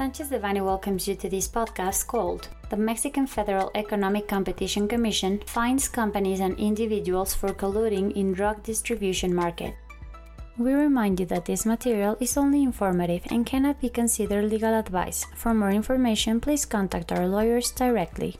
Sanchez Devanny welcomes you to this podcast called The Mexican Federal Economic Competition Commission Fines Companies and Individuals for Colluding in Drug Distribution Market. We remind you that this material is only informative and cannot be considered legal advice. For more information, please contact our lawyers directly.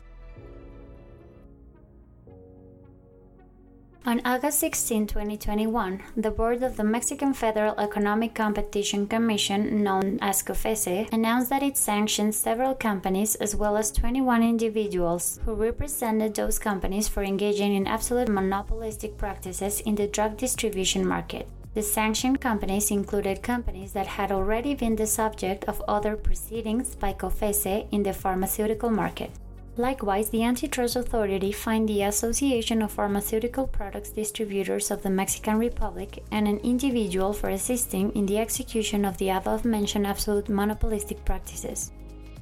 On August 16, 2021, the board of the Mexican Federal Economic Competition Commission, known as COFECE, announced that it sanctioned several companies as well as 21 individuals who represented those companies for engaging in absolute monopolistic practices in the drug distribution market. The sanctioned companies included companies that had already been the subject of other proceedings by COFECE in the pharmaceutical market. Likewise, the Antitrust Authority fined the Association of Pharmaceutical Products Distributors of the Mexican Republic and an individual for assisting in the execution of the above mentioned absolute monopolistic practices.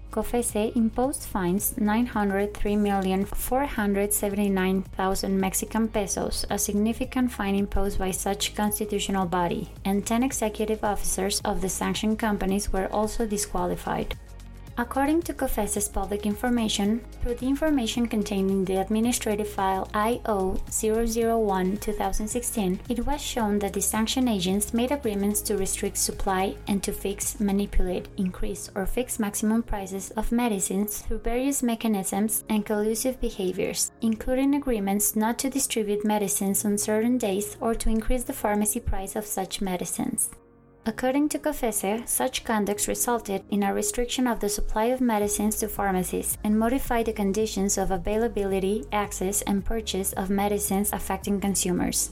COFECE imposed fines 903,479,000 Mexican pesos, a significant fine imposed by such constitutional body, and 10 executive officers of the sanctioned companies were also disqualified. According to COFECE's public information, through the information contained in the administrative file IO 001 2016, it was shown that the sanction agents made agreements to restrict supply and to fix, manipulate, increase, or fix maximum prices of medicines through various mechanisms and collusive behaviors, including agreements not to distribute medicines on certain days or to increase the pharmacy price of such medicines. According to COFECE, such conduct resulted in a restriction of the supply of medicines to pharmacies and modified the conditions of availability, access, and purchase of medicines affecting consumers.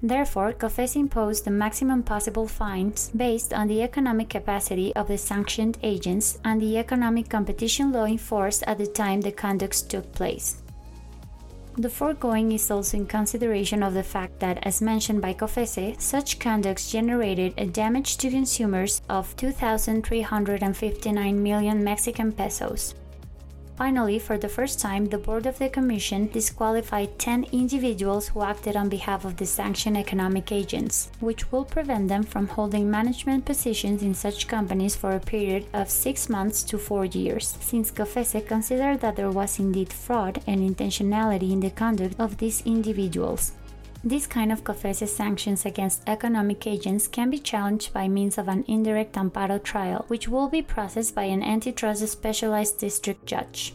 Therefore, COFECE imposed the maximum possible fines based on the economic capacity of the sanctioned agents and the economic competition law enforced at the time the conducts took place. The foregoing is also in consideration of the fact that, as mentioned by COFECE, such conducts generated a damage to consumers of 2,359 million Mexican pesos. Finally, for the first time, the board of the commission disqualified 10 individuals who acted on behalf of the sanctioned economic agents, which will prevent them from holding management positions in such companies for a period of 6 months to 4 years, since COFECE considered that there was indeed fraud and intentionality in the conduct of these individuals. This kind of COFECE sanctions against economic agents can be challenged by means of an indirect amparo trial, which will be processed by an antitrust specialized district judge.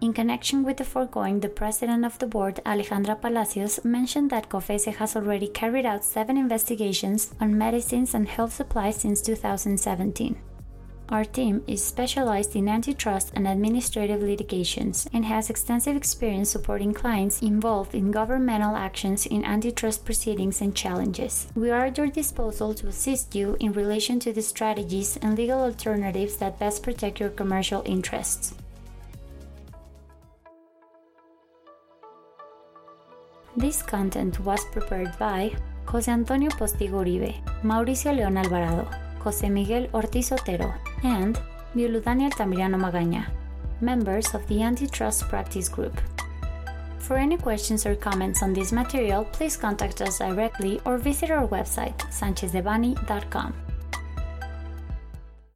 In connection with the foregoing, the president of the board, Alejandra Palacios, mentioned that COFECE has already carried out seven investigations on medicines and health supplies since 2017. Our team is specialized in antitrust and administrative litigations and has extensive experience supporting clients involved in governmental actions in antitrust proceedings and challenges. We are at your disposal to assist you in relation to the strategies and legal alternatives that best protect your commercial interests. This content was prepared by José Antonio Postigo Uribe, Mauricio León Alvarado, José Miguel Ortiz Otero, and Violudani Altamirano Magaña, members of the Antitrust Practice Group. For any questions or comments on this material, please contact us directly or visit our website, sanchezdevanny.com.